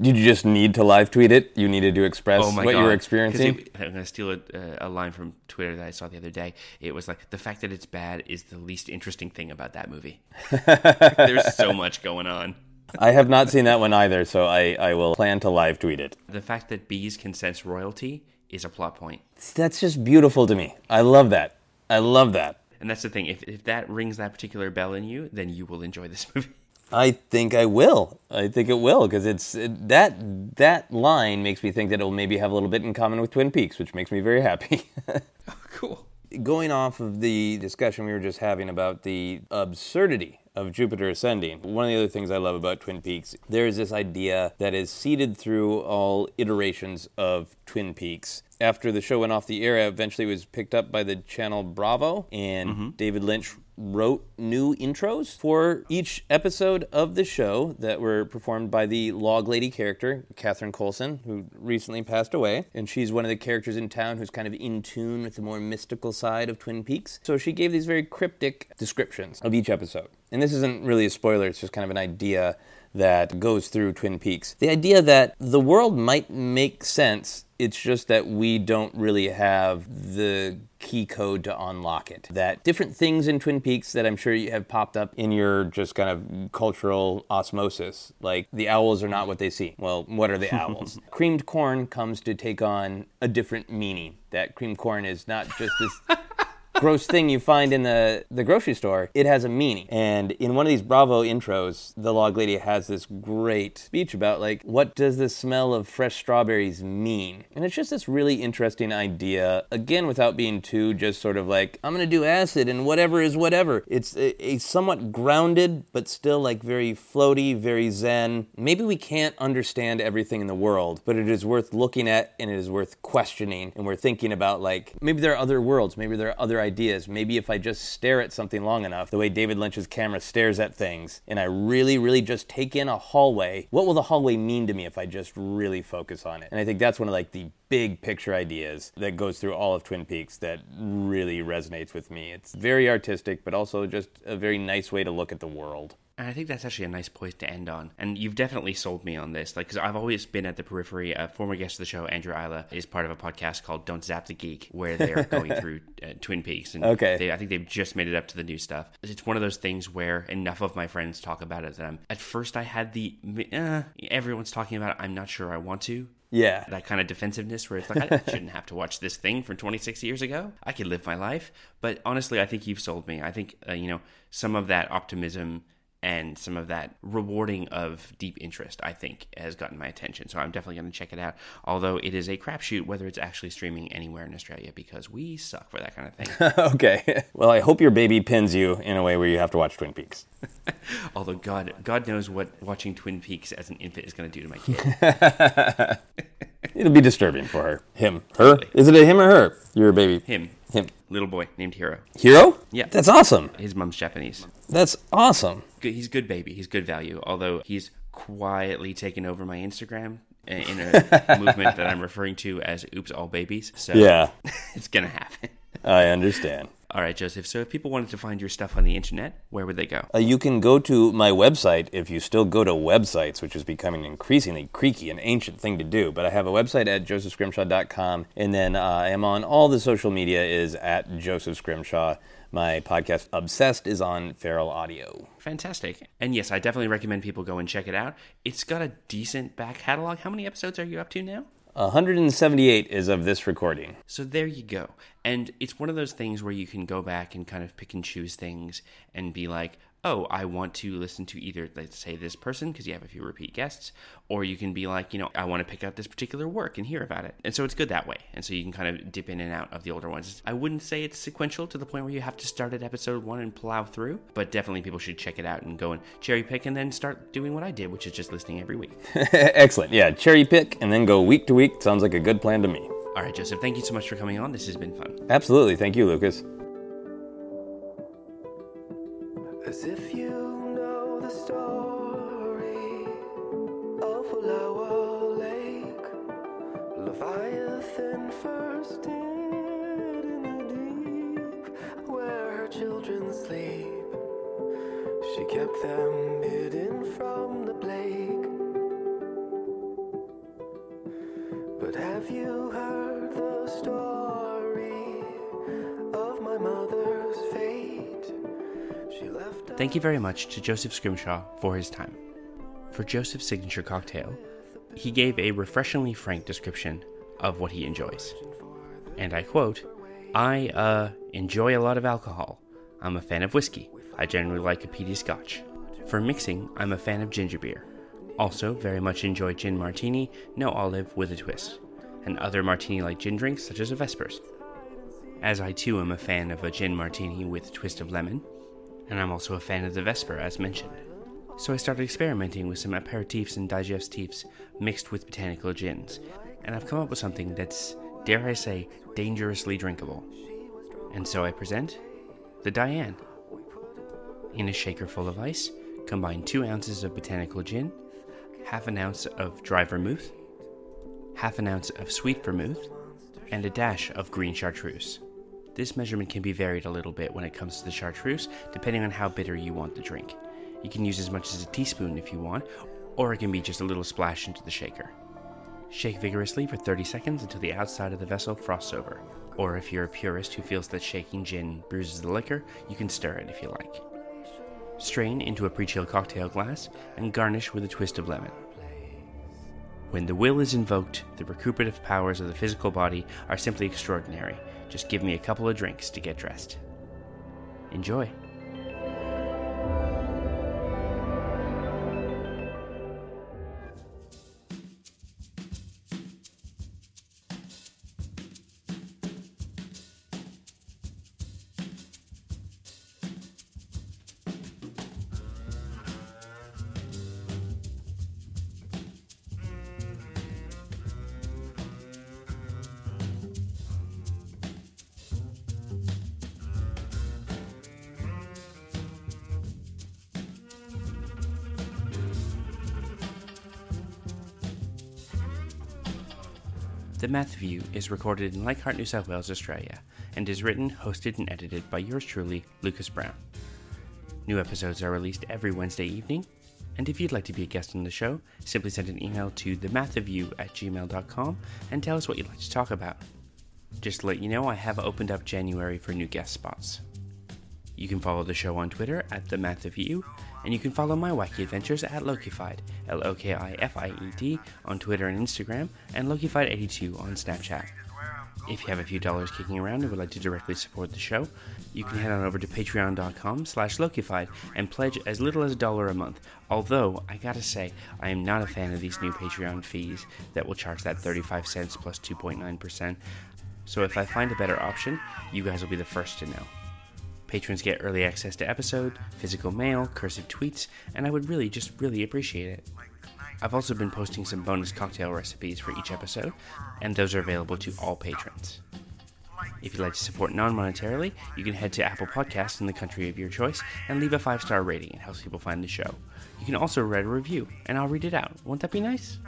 Did you just need to live tweet it? You needed to express Oh what god! you were experiencing? it- I'm gonna steal a, a line from Twitter that I saw the other day. It was like the fact that it's bad is the least interesting thing about that movie. There's so much going on. I have not seen that one either, so I, I will plan to live tweet it. The fact that bees can sense royalty is a plot point. That's just beautiful to me. I love that. I love that. And that's the thing. If, if that rings that particular bell in you, then you will enjoy this movie. I think I will. I think it will because it's it, that that line makes me think that it will maybe have a little bit in common with Twin Peaks, which makes me very happy. Oh, cool. Going off of the discussion we were just having about the absurdity of Jupiter ascending, one of the other things I love about Twin Peaks, there is this idea that is seeded through all iterations of Twin Peaks. After the show went off the air, eventually it was picked up by the channel Bravo, and mm-hmm. David Lynch wrote new intros for each episode of the show that were performed by the log lady character, Catherine Coulson, who recently passed away. And she's one of the characters in town who's kind of in tune with the more mystical side of Twin Peaks. So she gave these very cryptic descriptions of each episode. And this isn't really a spoiler, it's just kind of an idea that goes through Twin Peaks. The idea that the world might make sense, it's just that we don't really have the key code to unlock it. That different things in Twin Peaks that I'm sure you have popped up in your just kind of cultural osmosis, like the owls are not what they seem. Well, what are the owls? creamed corn comes to take on a different meaning. That creamed corn is not just this gross thing you find in the, the grocery store, it has a meaning. And in one of these Bravo intros, the log lady has this great speech about, like, what does the smell of fresh strawberries mean? And it's just this really interesting idea, again, without being too just sort of like, I'm gonna do acid and whatever is whatever. It's a, a somewhat grounded, but still like very floaty, very zen. Maybe we can't understand everything in the world, but it is worth looking at and it is worth questioning. And we're thinking about, like, maybe there are other worlds, maybe there are other ideas. Maybe if I just stare at something long enough, the way David Lynch's camera stares at things, and I really, really just take in a hallway, what will the hallway mean to me if I just really focus on it? And I think that's one of like the big picture ideas that goes through all of Twin Peaks that really resonates with me. It's very artistic, but also just a very nice way to look at the world. And I think that's actually a nice point to end on. And you've definitely sold me on this, like because I've always been at the periphery. A former guest of the show, Andrew Isla, is part of a podcast called "Don't Zap the Geek," where they are going through uh, Twin Peaks. And Okay. they, I think they've just made it up to the new stuff. It's one of those things where enough of my friends talk about it that I'm. At first, I had the uh, everyone's talking about it. I'm not sure I want to. Yeah. That kind of defensiveness where it's like, I shouldn't have to watch this thing from 26 years ago. I could live my life. But honestly, I think you've sold me. I think, uh, you know, some of that optimism and some of that rewarding of deep interest, I think, has gotten my attention. So I'm definitely going to check it out. Although it is a crapshoot whether it's actually streaming anywhere in Australia because we suck for that kind of thing. okay. Well, I hope your baby pins you in a way where you have to watch Twin Peaks. Although God, God knows what watching Twin Peaks as an infant is going to do to my kid. It'll be disturbing for her. Him. Her? Is it a him or her? Your baby. Him, Him. little boy named Hero. Hero? Yeah. That's awesome. His mom's Japanese. That's awesome. Good, he's good baby. He's good value. Although he's quietly taken over my Instagram uh, in a movement that I'm referring to as "Oops, all babies." So Yeah. it's gonna happen. I understand. All right, Joseph. So if people wanted to find your stuff on the internet, where would they go? Uh, you can go to my website if you still go to websites, which is becoming an increasingly creaky and ancient thing to do. But I have a website at josephscrimshaw.com, and then uh, I am on all the social media is at Joseph Scrimshaw. My podcast Obsessed is on Feral Audio. Fantastic. And yes, I definitely recommend people go and check it out. It's got a decent back catalog. How many episodes are you up to now? 178 is of this recording. So there you go. And it's one of those things where you can go back and kind of pick and choose things and be like, oh, I want to listen to either, let's say, this person, because you have a few repeat guests, or you can be like, you know, I want to pick out this particular work and hear about it. And so it's good that way. And so you can kind of dip in and out of the older ones. I wouldn't say it's sequential to the point where you have to start at episode one and plow through, but definitely people should check it out and go and cherry pick and then start doing what I did, which is just listening every week. Excellent. Yeah, cherry pick and then go week to week. Sounds like a good plan to me. All right, Joseph, thank you so much for coming on. This has been fun. Absolutely. Thank you, Lucas. As if you know the story of Wallowa Lake. Leviathan first did in the deep where her children sleep. She kept them Thank you very much to Joseph Scrimshaw for his time. For Joseph's signature cocktail, he gave a refreshingly frank description of what he enjoys. And I quote, I, uh, enjoy a lot of alcohol. I'm a fan of whiskey. I generally like a peaty scotch. For mixing, I'm a fan of ginger beer. Also, very much enjoy gin martini, no olive with a twist, and other martini like gin drinks such as a Vespers. As I too am a fan of a gin martini with a twist of lemon, and I'm also a fan of the Vesper, as mentioned. So I started experimenting with some aperitifs and digestifs mixed with botanical gins, and I've come up with something that's, dare I say, dangerously drinkable. And so I present the Diane. In a shaker full of ice, combine two ounces of botanical gin, half an ounce of dry vermouth, half an ounce of sweet vermouth, and a dash of green chartreuse. This measurement can be varied a little bit when it comes to the chartreuse, depending on how bitter you want the drink. You can use as much as a teaspoon if you want, or it can be just a little splash into the shaker. Shake vigorously for 30 seconds until the outside of the vessel frosts over. Or if you're a purist who feels that shaking gin bruises the liquor, you can stir it if you like. Strain into a pre-chilled cocktail glass and garnish with a twist of lemon. When the will is invoked, the recuperative powers of the physical body are simply extraordinary. Just give me a couple of drinks to get dressed. Enjoy. Math of You is recorded in Leichhardt, New South Wales, Australia, and is written, hosted, and edited by yours truly, Lucas Brown. New episodes are released every Wednesday evening, and if you'd like to be a guest on the show, simply send an email to themathofyou at gmail.com and tell us what you'd like to talk about. Just to let you know, I have opened up January for new guest spots. You can follow the show on Twitter at The Math of You, and you can follow my wacky adventures at Lokified, L O K I F I E D, on Twitter and Instagram, and Lokified82 on Snapchat. If you have a few dollars kicking around and would like to directly support the show, you can head on over to patreon.com slash lokified and pledge as little as a dollar a month. Although, I gotta say, I am not a fan of these new Patreon fees that will charge that 35 cents plus 2.9%. So if I find a better option, you guys will be the first to know. Patrons get early access to episode, physical mail, cursive tweets, and I would really just really appreciate it. I've also been posting some bonus cocktail recipes for each episode, and those are available to all patrons. If you'd like to support non monetarily, you can head to Apple Podcasts in the country of your choice and leave a five star rating. It helps people find the show. You can also write a review, and I'll read it out. Won't that be nice?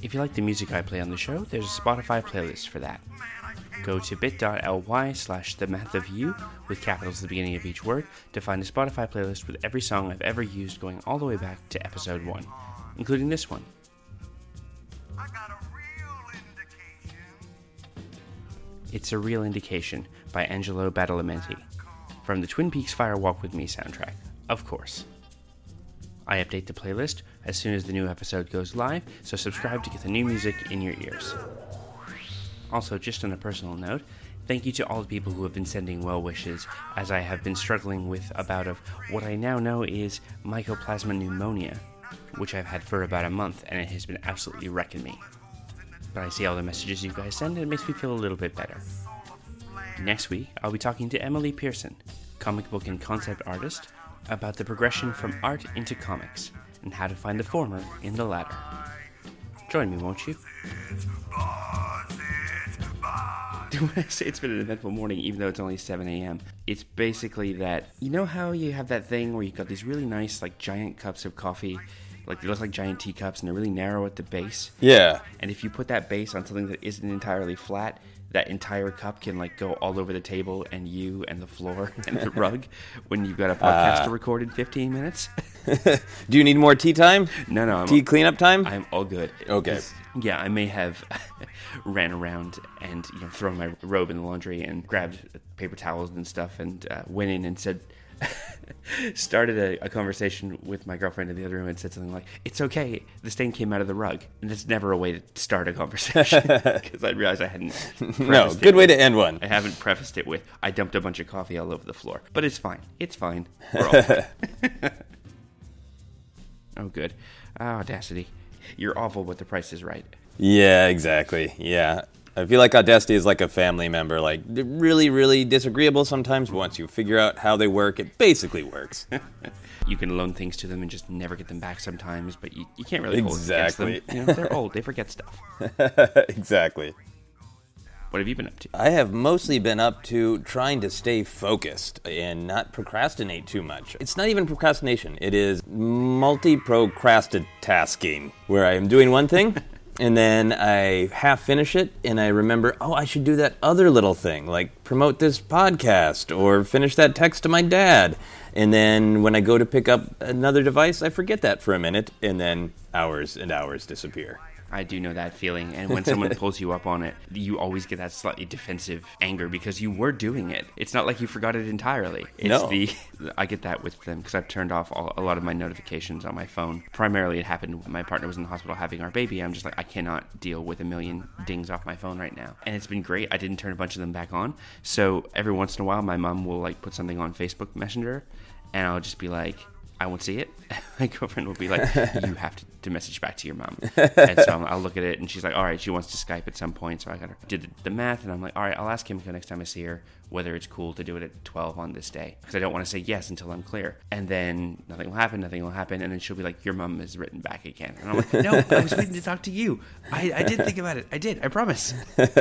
If you like the music I play on the show, there's a Spotify playlist for that. Go to bit.ly slash the math of you with capitals at the beginning of each word to find a Spotify playlist with every song I've ever used going all the way back to episode 1, including this one. It's a Real Indication by Angelo Badalamenti from the Twin Peaks Fire Walk With Me soundtrack, of course. I update the playlist as soon as the new episode goes live, so subscribe to get the new music in your ears. Also, just on a personal note, thank you to all the people who have been sending well wishes, as I have been struggling with a bout of what I now know is mycoplasma pneumonia, which I've had for about a month, and it has been absolutely wrecking me. But I see all the messages you guys send, and it makes me feel a little bit better. Next week, I'll be talking to Emily Pearson, comic book and concept artist, about the progression from art into comics, and how to find the former in the latter. Join me, won't you? when I say it's been an eventful morning, even though it's only 7 a.m., it's basically that you know how you have that thing where you've got these really nice, like giant cups of coffee, like they look like giant teacups and they're really narrow at the base. Yeah. And if you put that base on something that isn't entirely flat, that entire cup can like go all over the table and you and the floor and the rug when you've got a podcast uh. to record in 15 minutes. Do you need more tea time? no, no, I'm, Tea cleanup time? I'm all good. Okay. Yeah, I may have ran around and you know thrown my robe in the laundry and grabbed paper towels and stuff and uh, went in and said. started a, a conversation with my girlfriend in the other room and said something like, "It's okay. The stain came out of the rug." And that's never a way to start a conversation because I realized I hadn't. no, good way with- to end one. I haven't prefaced it with, "I dumped a bunch of coffee all over the floor," but it's fine. It's fine. We're all fine. oh, good. Oh, Audacity. You're awful, but the price is right. Yeah, exactly. Yeah. I feel like Audacity is like a family member, like they're really, really disagreeable sometimes, but once you figure out how they work, it basically works. You can loan things to them and just never get them back sometimes, but you, you can't really hold it against them. You know, they're old. They forget stuff. exactly. What have you been up to? I have mostly been up to trying to stay focused and not procrastinate too much. It's not even procrastination, it is multi procrastinating, where I am doing one thing. And then I half finish it, and I remember, oh, I should do that other little thing, like promote this podcast or finish that text to my dad. And then when I go to pick up another device, I forget that for a minute, and then hours and hours disappear. I do know that feeling, and when someone pulls you up on it, you always get that slightly defensive anger because you were doing it. It's not like you forgot it entirely. It's No. the I get that with them because I've turned off all, a lot of my notifications on my phone. Primarily, it happened when my partner was in the hospital having our baby. I'm just like I cannot deal with a million dings off my phone right now, and it's been great. I didn't turn a bunch of them back on, so every once in a while, my mom will like put something on Facebook Messenger, and I'll just be like. I won't see it. My girlfriend will be like, "You have to, to message back to your mom," and so I'll look at it, and she's like, "All right." She wants to Skype at some point, so I got her did the math, and I'm like, "All right, I'll ask him next time I see her whether it's cool to do it at 12 on this day because I don't want to say yes until I'm clear." And then nothing will happen, nothing will happen, and then she'll be like, "Your mom has written back again," and I'm like, "No, I was waiting to talk to you. I, I did think about it. I did. I promise."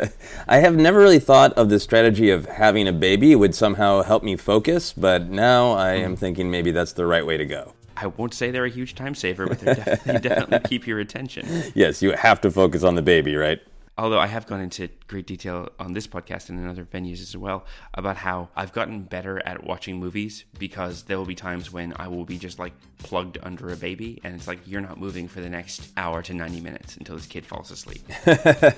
I have never really thought of the strategy of having a baby would somehow help me focus, but now I am mm-hmm. thinking maybe that's the right way to go. I won't say they're a huge time saver, but they definitely, definitely keep your attention. Yes, you have to focus on the baby, right? Although I have gone into great detail on this podcast and in other venues as well about how I've gotten better at watching movies because there will be times when I will be just like plugged under a baby and it's like you're not moving for the next hour to 90 minutes until this kid falls asleep.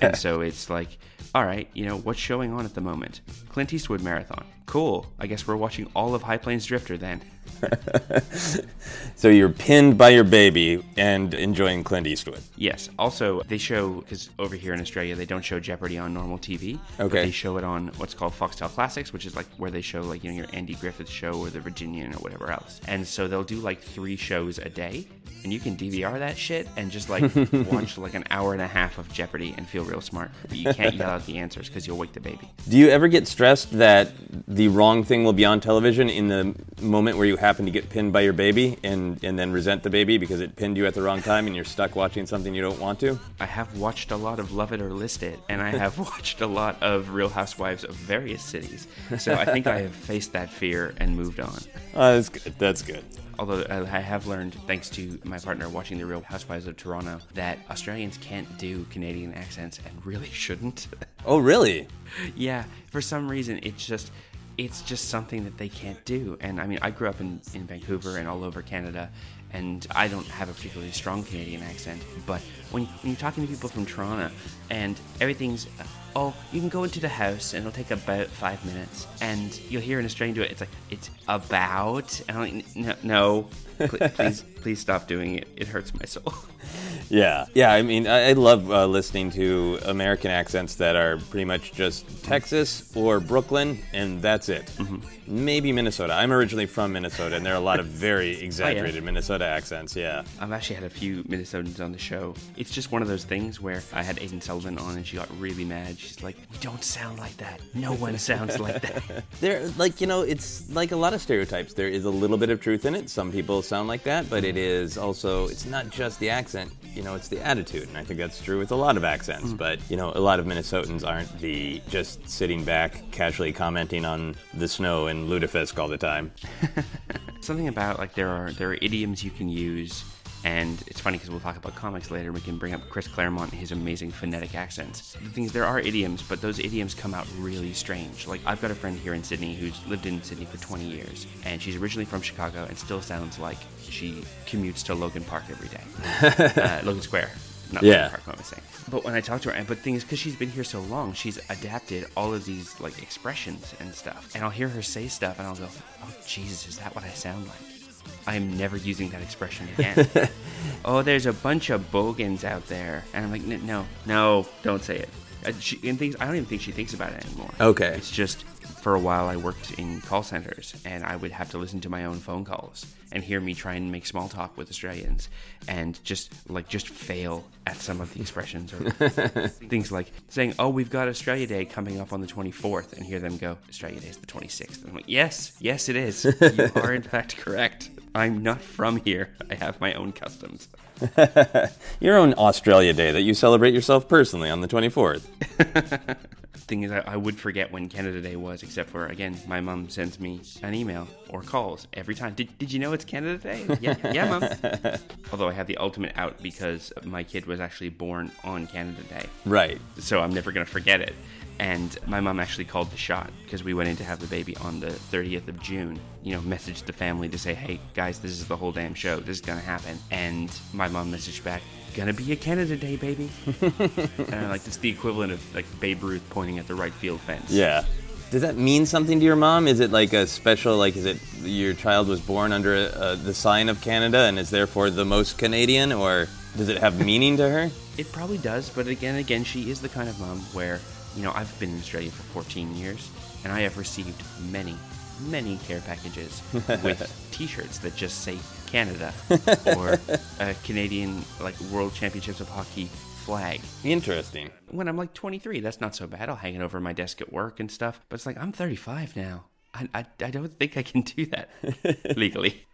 and so it's like, all right, you know, what's showing on at the moment? Clint Eastwood Marathon. Cool. I guess we're watching all of High Plains Drifter then. So you're pinned by your baby and enjoying Clint Eastwood. Yes. Also, they show because over here in Australia they don't show Jeopardy on normal TV. Okay. they show it on what's called Foxtel Classics, which is like where they show like you know your Andy Griffith show or the Virginian or whatever else. And so they'll do like three shows a day, and you can DVR that shit and just like watch like an hour and a half of Jeopardy and feel real smart. But you can't yell out the answers because you'll wake the baby. Do you ever get stressed that the wrong thing will be on television in the moment where you happen to get pinned by your baby and, and then resent the baby because it pinned you at the wrong time and you're stuck watching something you don't want to? I have watched a lot of Love It or List It, and I have watched a lot of Real Housewives of various cities. So I think I have faced that fear and moved on. Oh, that's good. That's good. Although uh, I have learned, thanks to my partner watching The Real Housewives of Toronto, that Australians can't do Canadian accents and really shouldn't. Oh, really? yeah, for some reason, it's just. It's just something that they can't do. And I mean, I grew up in, in Vancouver and all over Canada, and I don't have a particularly strong Canadian accent. But when, when you're talking to people from Toronto and everything's, uh, oh, you can go into the house and it'll take about five minutes, and you'll hear an Australian do it. It's like, it's about. And I'm like, no, no pl- please, please stop doing it. It hurts my soul. Yeah. Yeah, I mean, I, I love uh, listening to American accents that are pretty much just Texas or Brooklyn, and that's it. Maybe Minnesota. I'm originally from Minnesota, and there are a lot of very exaggerated Minnesota accents, yeah. I've actually had a few Minnesotans on the show. It's just one of those things where I had Aiden Sullivan on and she got really mad. She's like, "You don't sound like that. No one sounds like that." There, like, you know, it's like a lot of stereotypes. There is a little bit of truth in it. Some people sound like that, but it is also, it's not just the accent, you know, it's the attitude. And I think that's true with a lot of accents. Hmm. But, you know, a lot of Minnesotans aren't the just sitting back, casually commenting on the snow and lutefisk all the time. Something about like there are there are idioms you can use, and it's funny because we'll talk about comics later. We can bring up Chris Claremont and his amazing phonetic accents. The thing is, there are idioms, but those idioms come out really strange. Like I've got a friend here in Sydney who's lived in Sydney for 20 years, and she's originally from Chicago and still sounds like she commutes to Logan Park every day, uh, Logan Square. Not Yeah. Logan Park, what am saying? But when I talk to her, and but the thing is, because she's been here so long, she's adapted all of these like expressions and stuff. And I'll hear her say stuff, and I'll go, "Oh Jesus, is that what I sound like?" I am never using that expression again. oh, there's a bunch of bogans out there, and I'm like, no, no, don't say it. And she, and things, I don't even think she thinks about it anymore. Okay. It's just for a while I worked in call centers, and I would have to listen to my own phone calls and hear me try and make small talk with Australians, and just like just fail at some of the expressions or things like saying, "Oh, we've got Australia Day coming up on the 24th," and hear them go, "Australia Day is the 26th." And I'm like, "Yes, yes, it is. You are in fact correct. I'm not from here. I have my own customs." Your own Australia Day that you celebrate yourself personally on the 24th. thing is, I, I would forget when Canada Day was, except for again, my mom sends me an email or calls every time. Did, did you know it's Canada Day? Yeah, yeah, mom. Although I have the ultimate out because my kid was actually born on Canada Day, Right. so I'm never gonna forget it. And my mom actually called the shot because we went in to have the baby on the 30th of June. You know, messaged the family to say, "Hey guys, this is the whole damn show. This is gonna happen." And my mom messaged back, "Gonna be a Canada Day, baby." and I'm like, "It's the equivalent of like Babe Ruth pointing at the right field fence." Yeah. Does that mean something to your mom? Is it like a special, like, is it your child was born under uh, the sign of Canada and is therefore the most Canadian, or does it have meaning to her? It probably does, but again, again, she is the kind of mom where, you know, I've been in Australia for 14 years, and I have received many, many care packages with T-shirts that just say Canada or a Canadian like World Championships of Hockey flag. Interesting. When I'm like 23, that's not so bad. I'll hang it over my desk at work and stuff. But it's like I'm 35 now. I, I, I don't think I can do that legally.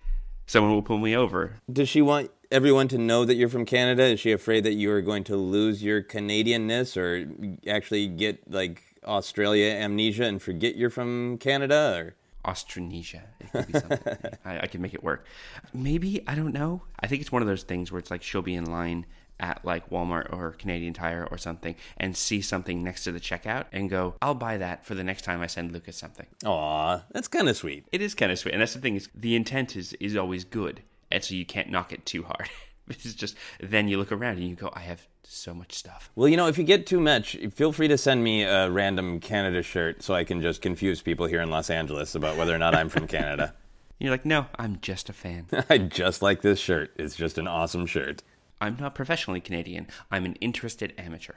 Someone will pull me over. Does she want everyone to know that you're from Canada? Is she afraid that you are going to lose your Canadianness or actually get like Australia amnesia and forget you're from Canada? Or Austronesia. I, I can make it work. Maybe I don't know. I think it's one of those things where it's like she'll be in line at like Walmart or Canadian Tire or something and see something next to the checkout and go, "I'll buy that for the next time I send Lucas something." Aw, that's kind of sweet. It is kind of sweet, and that's the thing is the intent is is always good, and so you can't knock it too hard. it's just then you look around and you go, "I have so much stuff." Well, you know, if you get too much, feel free to send me a random Canada shirt so I can just confuse people here in Los Angeles about whether or not I'm from Canada. You're like, no, I'm just a fan. I just like this shirt. It's just an awesome shirt. I'm not professionally Canadian. I'm an interested amateur.